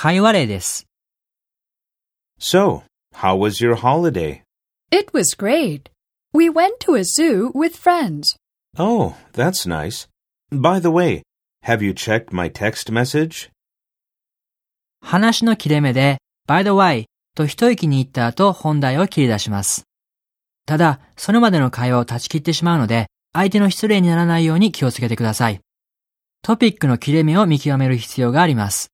会話例です。So, how was your holiday? It was great. We went to a zoo with friends. Oh, that's nice. By the way, have you checked my text message? 話の切れ目で、by the way と一息に言った後本題を切り出します。ただ、それまでの会話を断ち切ってしまうので、相手の失礼にならないように気をつけてください。トピックの切れ目を見極める必要があります。